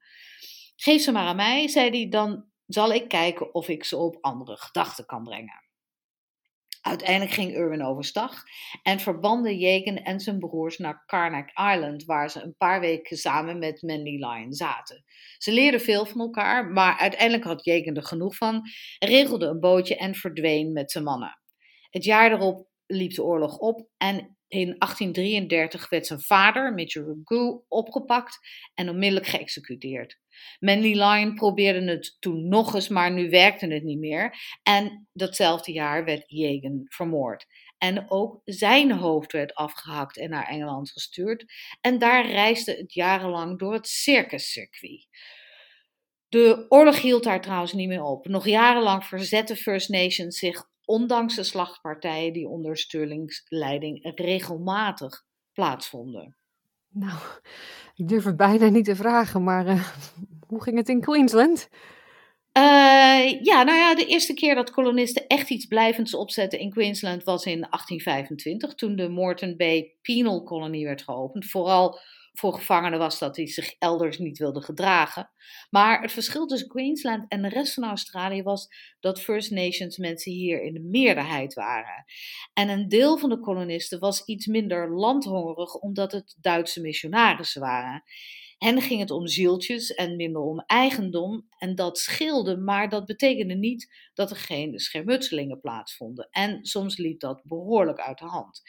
Geef ze maar aan mij, zei hij, dan zal ik kijken of ik ze op andere gedachten kan brengen. Uiteindelijk ging Irwin overstag en verbande Jagan en zijn broers naar Karnak Island, waar ze een paar weken samen met Manly Lion zaten. Ze leerden veel van elkaar, maar uiteindelijk had Jagan er genoeg van, regelde een bootje en verdween met zijn mannen. Het jaar erop liep de oorlog op en in 1833 werd zijn vader, Mitchell Ragoo, opgepakt en onmiddellijk geëxecuteerd. Manly Lyon probeerde het toen nog eens, maar nu werkte het niet meer. En datzelfde jaar werd Jagan vermoord. En ook zijn hoofd werd afgehakt en naar Engeland gestuurd. En daar reisde het jarenlang door het circuscircuit. De oorlog hield daar trouwens niet meer op. Nog jarenlang verzetten First Nations zich ondanks de slachtpartijen die onder Sterlings leiding regelmatig plaatsvonden. Nou, ik durf het bijna niet te vragen, maar uh, hoe ging het in Queensland? Uh, ja, nou ja, de eerste keer dat kolonisten echt iets blijvends opzetten in Queensland was in 1825, toen de Moreton Bay Penal Colony werd geopend. Vooral voor gevangenen was dat die zich elders niet wilden gedragen. Maar het verschil tussen Queensland en de rest van Australië was dat First Nations mensen hier in de meerderheid waren. En een deel van de kolonisten was iets minder landhongerig omdat het Duitse missionarissen waren. Hen ging het om zieltjes en minder om eigendom. En dat scheelde, maar dat betekende niet dat er geen schermutselingen plaatsvonden. En soms liep dat behoorlijk uit de hand.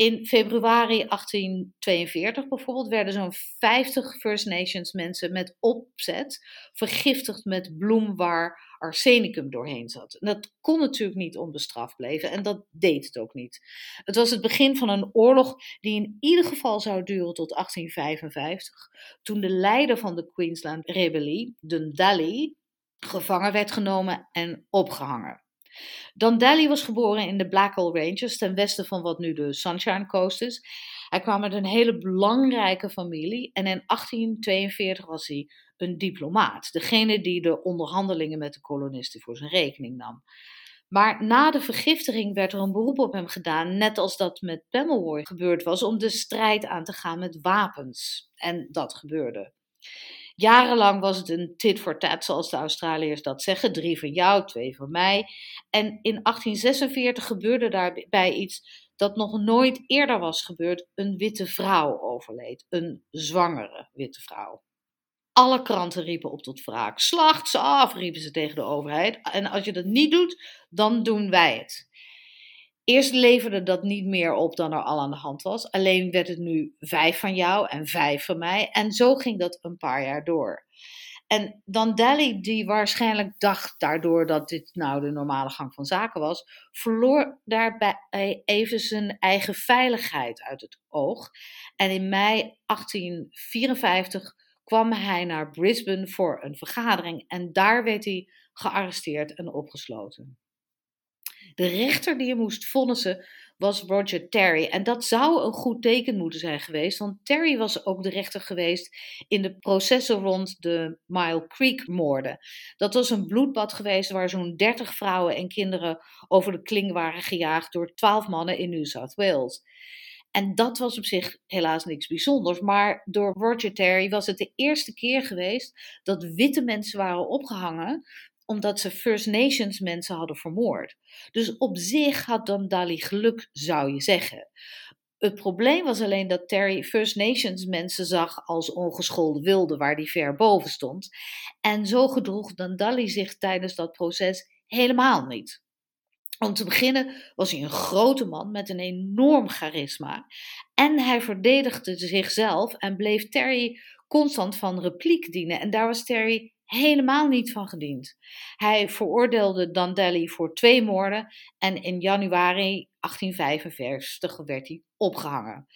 In februari 1842 bijvoorbeeld werden zo'n 50 First Nations mensen met opzet vergiftigd met bloem waar arsenicum doorheen zat. Dat kon natuurlijk niet onbestraft blijven en dat deed het ook niet. Het was het begin van een oorlog die in ieder geval zou duren tot 1855, toen de leider van de Queensland Rebellie, Dundalli, gevangen werd genomen en opgehangen. Dan Daly was geboren in de Blackall Ranges, ten westen van wat nu de Sunshine Coast is. Hij kwam uit een hele belangrijke familie en in 1842 was hij een diplomaat. Degene die de onderhandelingen met de kolonisten voor zijn rekening nam. Maar na de vergiftiging werd er een beroep op hem gedaan, net als dat met Pemmelwoy gebeurd was, om de strijd aan te gaan met wapens. En dat gebeurde. Jarenlang was het een tit for tat, zoals de Australiërs dat zeggen. Drie van jou, twee van mij. En in 1846 gebeurde daarbij iets dat nog nooit eerder was gebeurd. Een witte vrouw overleed. Een zwangere witte vrouw. Alle kranten riepen op tot wraak. Slacht ze af, riepen ze tegen de overheid. En als je dat niet doet, dan doen wij het. Eerst leverde dat niet meer op dan er al aan de hand was. Alleen werd het nu vijf van jou en vijf van mij. En zo ging dat een paar jaar door. En dan Daly, die waarschijnlijk dacht daardoor dat dit nou de normale gang van zaken was, verloor daarbij even zijn eigen veiligheid uit het oog. En in mei 1854 kwam hij naar Brisbane voor een vergadering en daar werd hij gearresteerd en opgesloten. De rechter die je moest vonnissen was Roger Terry. En dat zou een goed teken moeten zijn geweest, want Terry was ook de rechter geweest in de processen rond de Mile Creek moorden. Dat was een bloedbad geweest waar zo'n 30 vrouwen en kinderen over de kling waren gejaagd door 12 mannen in New South Wales. En dat was op zich helaas niks bijzonders. Maar door Roger Terry was het de eerste keer geweest dat witte mensen waren opgehangen omdat ze First Nations mensen hadden vermoord. Dus op zich had Dandali geluk, zou je zeggen. Het probleem was alleen dat Terry First Nations mensen zag als ongeschoolde wilden, waar die ver boven stond. En zo gedroeg Dandali zich tijdens dat proces helemaal niet. Om te beginnen was hij een grote man met een enorm charisma. En hij verdedigde zichzelf en bleef Terry constant van repliek dienen. En daar was Terry helemaal niet van gediend. Hij veroordeelde Dandeli voor twee moorden en in januari 1845 werd hij opgehangen.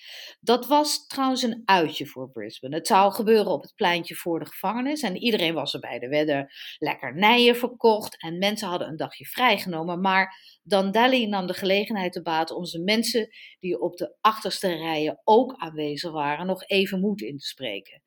Dat was trouwens een uitje voor Brisbane. Het zou gebeuren op het pleintje voor de gevangenis en iedereen was. Er werden lekkernijen verkocht en mensen hadden een dagje vrijgenomen. Maar Dandeli nam de gelegenheid te baat om zijn mensen die op de achterste rijen ook aanwezig waren nog even moed in te spreken.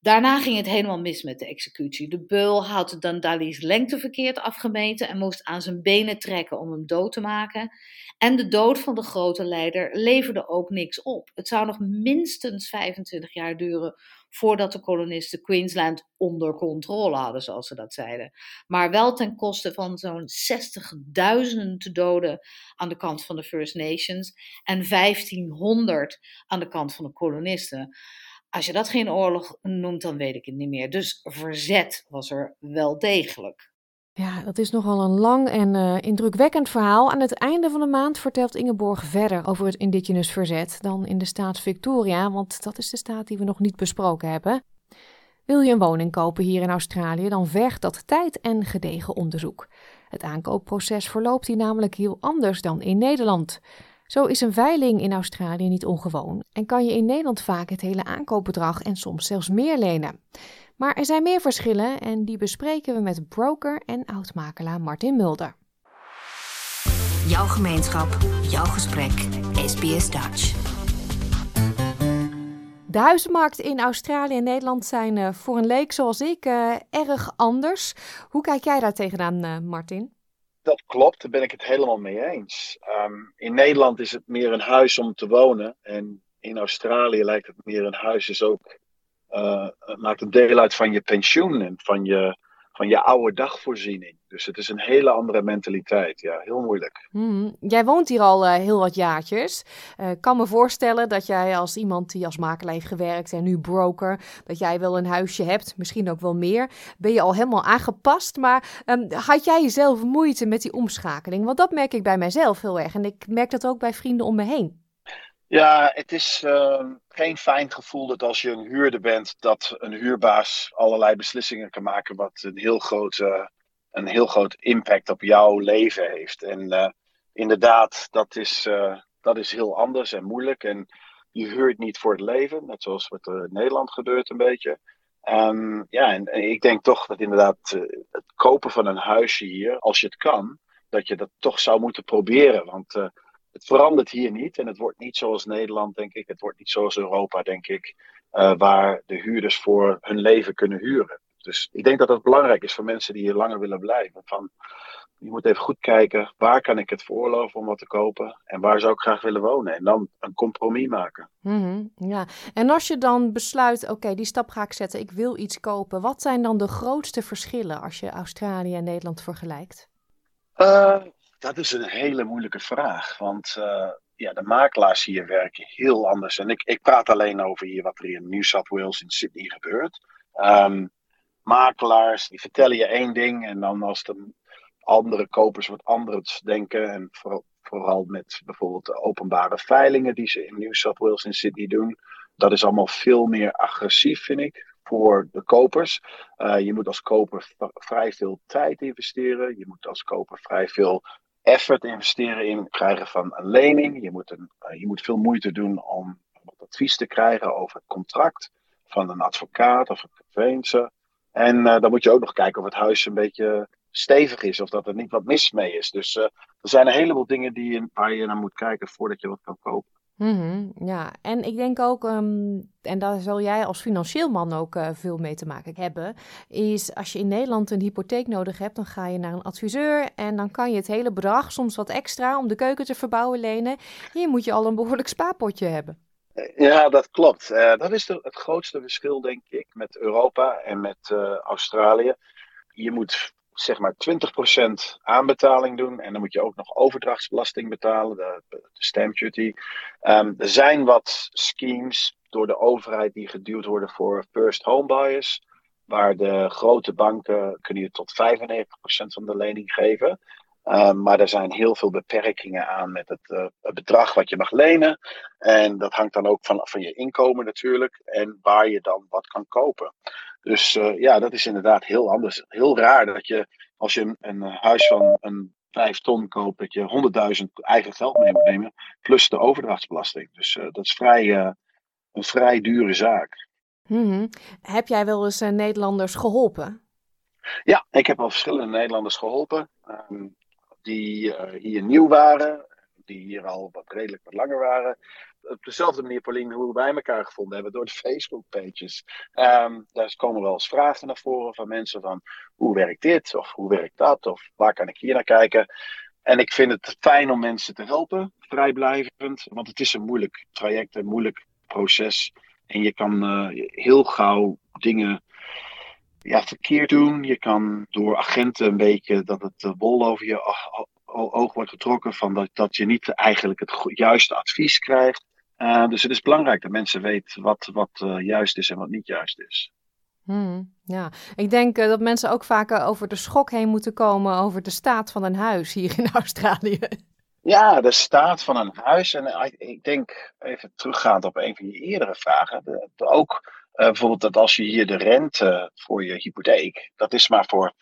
Daarna ging het helemaal mis met de executie. De beul had Dandali's lengte verkeerd afgemeten en moest aan zijn benen trekken om hem dood te maken. En de dood van de grote leider leverde ook niks op. Het zou nog minstens 25 jaar duren voordat de kolonisten Queensland onder controle hadden, zoals ze dat zeiden. Maar wel ten koste van zo'n 60.000 doden aan de kant van de First Nations en 1500 aan de kant van de kolonisten. Als je dat geen oorlog noemt, dan weet ik het niet meer. Dus verzet was er wel degelijk. Ja, dat is nogal een lang en uh, indrukwekkend verhaal. Aan het einde van de maand vertelt Ingeborg verder over het indigenous verzet dan in de staat Victoria, want dat is de staat die we nog niet besproken hebben. Wil je een woning kopen hier in Australië, dan vergt dat tijd en gedegen onderzoek. Het aankoopproces verloopt hier namelijk heel anders dan in Nederland. Zo is een veiling in Australië niet ongewoon en kan je in Nederland vaak het hele aankoopbedrag en soms zelfs meer lenen. Maar er zijn meer verschillen en die bespreken we met broker en oudmakelaar Martin Mulder. Jouw gemeenschap, jouw gesprek, SBS Dutch. De huizenmarkt in Australië en Nederland zijn uh, voor een leek zoals ik uh, erg anders. Hoe kijk jij daar tegenaan, uh, Martin? Dat klopt, daar ben ik het helemaal mee eens. Um, in Nederland is het meer een huis om te wonen. En in Australië lijkt het meer een huis is ook. Uh, maakt een deel uit van je pensioen en van je, van je oude dagvoorziening. Dus het is een hele andere mentaliteit. Ja, heel moeilijk. Hmm. Jij woont hier al uh, heel wat jaartjes. Ik uh, kan me voorstellen dat jij als iemand die als makelaar heeft gewerkt en nu broker, dat jij wel een huisje hebt, misschien ook wel meer. Ben je al helemaal aangepast, maar um, had jij zelf moeite met die omschakeling? Want dat merk ik bij mijzelf heel erg en ik merk dat ook bij vrienden om me heen. Ja, het is uh, geen fijn gevoel dat als je een huurder bent, dat een huurbaas allerlei beslissingen kan maken wat een heel groot een heel groot impact op jouw leven heeft. En uh, inderdaad, dat is, uh, dat is heel anders en moeilijk. En je huurt niet voor het leven, net zoals wat er in Nederland gebeurt een beetje. Um, ja, en, en, ik denk toch dat inderdaad uh, het kopen van een huisje hier, als je het kan, dat je dat toch zou moeten proberen. Want het verandert hier niet en het wordt niet zoals Nederland, denk ik. Het wordt niet zoals Europa, denk ik, waar de huurders voor hun leven kunnen huren. Dus ik denk dat dat belangrijk is voor mensen die hier langer willen blijven. Van, je moet even goed kijken, waar kan ik het veroorloven om wat te kopen en waar zou ik graag willen wonen. En dan een compromis maken. Mm -hmm, ja, en als je dan besluit, oké, okay, die stap ga ik zetten, ik wil iets kopen. Wat zijn dan de grootste verschillen als je Australië en Nederland vergelijkt? Uh, dat is een hele moeilijke vraag, want uh, ja, de makelaars hier werken heel anders. En ik, ik praat alleen over hier wat er in New South Wales in Sydney gebeurt. Um, makelaars die vertellen je één ding en dan als de andere kopers wat anders denken en vooral, vooral met bijvoorbeeld de openbare veilingen die ze in New South Wales en Sydney doen, dat is allemaal veel meer agressief vind ik voor de kopers. Uh, je moet als koper vrij veel tijd investeren, je moet als koper vrij veel effort investeren in het krijgen van een lening, je moet, een, uh, je moet veel moeite doen om advies te krijgen over het contract van een advocaat of een conveyancer. En uh, dan moet je ook nog kijken of het huis een beetje stevig is, of dat er niet wat mis mee is. Dus uh, er zijn een heleboel dingen die je, waar je naar moet kijken voordat je wat kan kopen. Mhm, ja, en ik denk ook, ehm, en daar zal jij als financieel man ook uh, veel mee te maken hebben, is als je in Nederland een hypotheek nodig hebt, dan ga je naar een adviseur en dan kan je het hele bedrag, soms wat extra, om de keuken te verbouwen lenen. Hier moet je al een behoorlijk spaarpotje hebben. Ja, dat klopt. Uh, dat is de, het grootste verschil, denk ik, met Europa en met Australië. Je moet zeg maar 20% aanbetaling doen. En dan moet je ook nog overdrachtsbelasting betalen, de, stamp duty. Um, er zijn wat schemes door de overheid die geduwd worden voor first home buyers. Waar de grote banken kunnen je tot 95% van de lening geven. Um, maar er zijn heel veel beperkingen aan met het, uh, het, bedrag wat je mag lenen. En dat hangt dan ook van, van je inkomen natuurlijk. En waar je dan wat kan kopen. Dus uh, ja, dat is inderdaad heel anders. Heel raar dat je, als je een, een huis van een 5 ton koopt, dat je 100.000 eigen geld mee moet nemen. Plus de overdrachtsbelasting. Dus uh, dat is vrij, een vrij dure zaak. Hmm. Heb jij wel eens Nederlanders geholpen? Ja, ik heb al verschillende Nederlanders geholpen. Um, die uh, hier nieuw waren, die hier al wat redelijk wat langer waren. Op dezelfde manier, Pauline, hoe wij elkaar gevonden hebben door de Facebook-pages. Um, daar komen wel eens vragen naar voren van mensen van hoe werkt dit of hoe werkt dat of waar kan ik hier naar kijken. En ik vind het fijn om mensen te helpen, vrijblijvend, want het is een moeilijk traject, een moeilijk proces. En je kan uh, heel gauw dingen ja, verkeerd doen. Je kan door agenten een beetje dat het de wol over je oog wordt getrokken. Van dat, dat je niet eigenlijk het juiste advies krijgt. Uh, dus het is belangrijk dat mensen weten wat, wat uh, juist is en wat niet juist is. Hmm, ja, ik denk uh, dat mensen ook vaker over de schok heen moeten komen over de staat van een huis hier in Australië. Ja, de staat van een huis. En ik denk, even teruggaand op een van je eerdere vragen, de, de, ook bijvoorbeeld dat als je hier de rente voor je hypotheek, dat is maar voor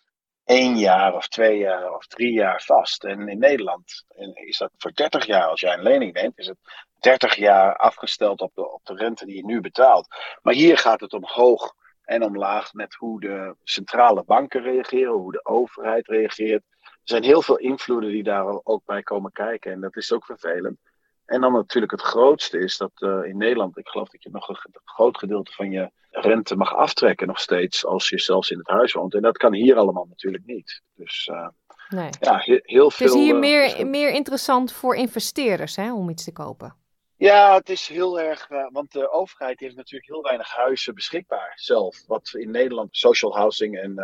één jaar of twee jaar of drie jaar vast. En in Nederland is dat voor 30 jaar. Als jij een lening neemt, is het 30 jaar afgesteld op de, op de rente die je nu betaalt. Maar hier gaat het omhoog en omlaag met hoe de centrale banken reageren, hoe de overheid reageert. Er zijn heel veel invloeden die daar ook bij komen kijken en dat is ook vervelend. En dan natuurlijk het grootste is dat uh, in Nederland, ik geloof dat je nog een groot gedeelte van je rente mag aftrekken nog steeds als je zelfs in het huis woont. En dat kan hier allemaal natuurlijk niet. Dus uh, nee. ja, he heel veel. Het is hier uh, meer, meer interessant voor investeerders hè, om iets te kopen. Ja, het is heel erg, want de overheid heeft natuurlijk heel weinig huizen beschikbaar zelf. Wat in Nederland social housing en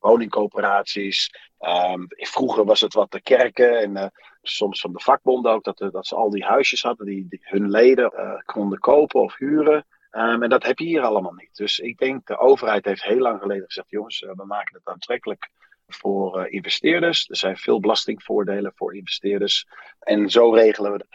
woningcoöperaties. Um, vroeger was het wat de kerken en uh, soms van de vakbonden ook, dat, dat ze al die huisjes hadden die, hun leden uh, konden kopen of huren. Um, en dat heb je hier allemaal niet. Dus ik denk de overheid heeft heel lang geleden gezegd: jongens, uh, we maken het aantrekkelijk voor investeerders. Er zijn veel belastingvoordelen voor investeerders. En zo regelen we het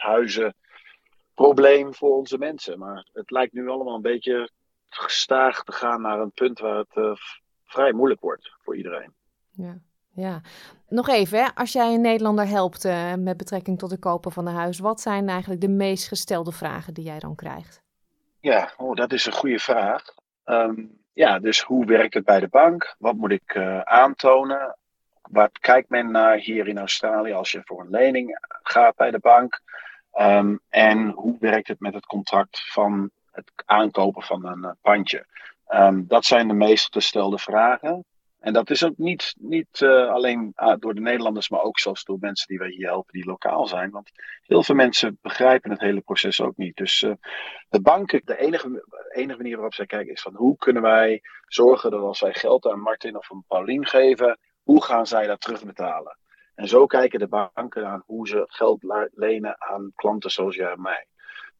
huizenprobleem voor onze mensen. Maar het lijkt nu allemaal een beetje gestaag te gaan naar een punt waar het vrij moeilijk wordt voor iedereen. Ja. Ja, nog even, hè? als jij een Nederlander helpt uh, met betrekking tot het kopen van een huis, wat zijn eigenlijk de meest gestelde vragen die jij dan krijgt? Ja, oh, dat is een goede vraag. Um, ja, dus hoe werkt het bij de bank? Wat moet ik uh, aantonen? Wat kijkt men naar hier in Australië als je voor een lening gaat bij de bank? Um, en hoe werkt het met het contract van het aankopen van een uh, pandje? Um, dat zijn de meest gestelde vragen. En dat is ook niet, niet uh, alleen uh, door de Nederlanders, maar ook zelfs door mensen die wij hier helpen die lokaal zijn. Want heel veel mensen begrijpen het hele proces ook niet. Dus uh, de banken, de enige, enige manier waarop zij kijken is van hoe kunnen wij zorgen dat als wij geld aan Martin of aan Paulien geven, hoe gaan zij dat terugbetalen? En zo kijken de banken aan hoe ze geld lenen aan klanten zoals jij en mij.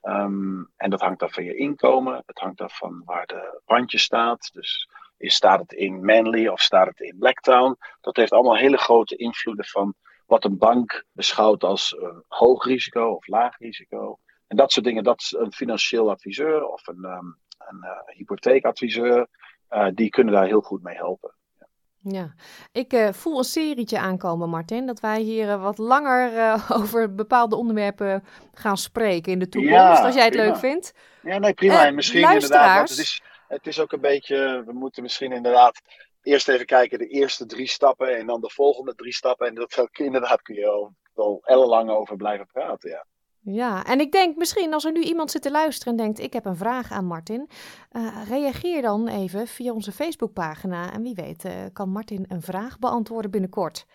Um, en dat hangt af van je inkomen, het hangt af van waar de bandje staat. Dus staat het in Manly of staat het in Blacktown? Dat heeft allemaal hele grote invloeden van wat een bank beschouwt als een hoog risico of laag risico. En dat soort dingen, dat is een financieel adviseur of een, um, een uh, hypotheekadviseur, uh, die kunnen daar heel goed mee helpen. Ja, ik uh, voel een serietje aankomen, Martin. Dat wij hier uh, wat langer uh, over bepaalde onderwerpen gaan spreken in de toekomst. Ja, als jij het prima. leuk vindt. Ja, nee, prima. en misschien inderdaad. Want het, is, het is ook een beetje. We moeten misschien inderdaad eerst even kijken, de eerste drie stappen en dan de volgende drie stappen. En dat inderdaad kun je al, al ellenlang over blijven praten. Ja. Ja, en ik denk misschien als er nu iemand zit te luisteren en denkt: Ik heb een vraag aan Martin. Uh, reageer dan even via onze Facebookpagina. En wie weet, uh, kan Martin een vraag beantwoorden binnenkort.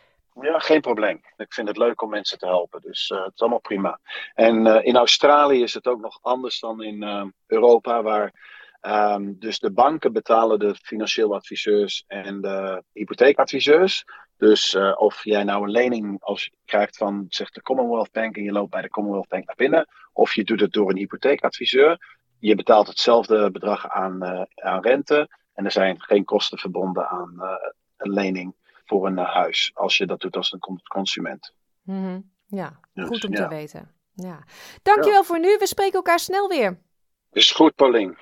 Ja, geen probleem. Ik vind het leuk om mensen te helpen. Dus uh, het is allemaal prima. En in Australië is het ook nog anders dan in Europa, waar um, dus de banken betalen de financieel adviseurs en de hypotheekadviseurs. Dus uh, of jij nou een lening als je krijgt van zegt de Commonwealth Bank en je loopt bij de Commonwealth Bank naar binnen, of je doet het door een hypotheekadviseur, je betaalt hetzelfde bedrag aan, uh, aan rente en er zijn geen kosten verbonden aan uh, een lening voor een huis als je dat doet als een consument. Mm -hmm. Ja, dus, goed om ja. te weten. Ja. Dankjewel ja. voor nu. We spreken elkaar snel weer. Is goed, Pauline.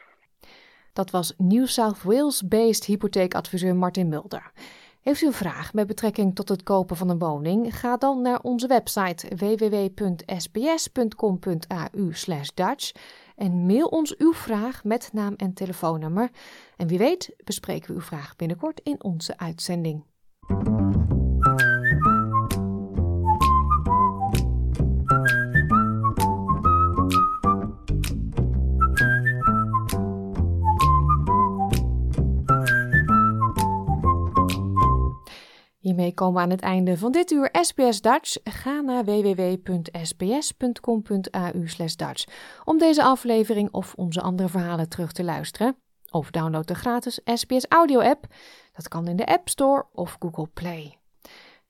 Dat was New South Wales-based hypotheekadviseur Martin Mulder. Heeft u een vraag met betrekking tot het kopen van een woning? Ga dan naar onze website www.sbs.com.au/dutch en mail ons uw vraag met naam en telefoonnummer. En wie weet bespreken we uw vraag binnenkort in onze uitzending. Hiermee komen we aan het einde van dit uur SBS Dutch. Ga naar www.sbs.com.au Dutch om deze aflevering of onze andere verhalen terug te luisteren. Of download de gratis SBS Audio app. Dat kan in de App Store of Google Play.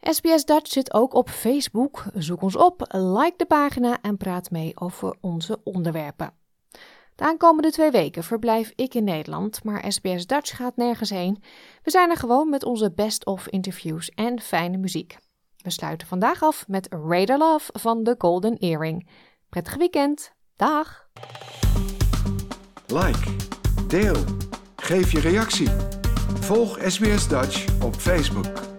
SBS Dutch zit ook op Facebook. Zoek ons op, like de pagina en praat mee over onze onderwerpen. De aankomende twee weken verblijf ik in Nederland, maar SBS Dutch gaat nergens heen. We zijn er gewoon met onze best-of interviews en fijne muziek. We sluiten vandaag af met Raider Love van The Golden Earring. Prettig weekend. Dag. Like, deel, geef je reactie. Volg SBS Dutch op Facebook.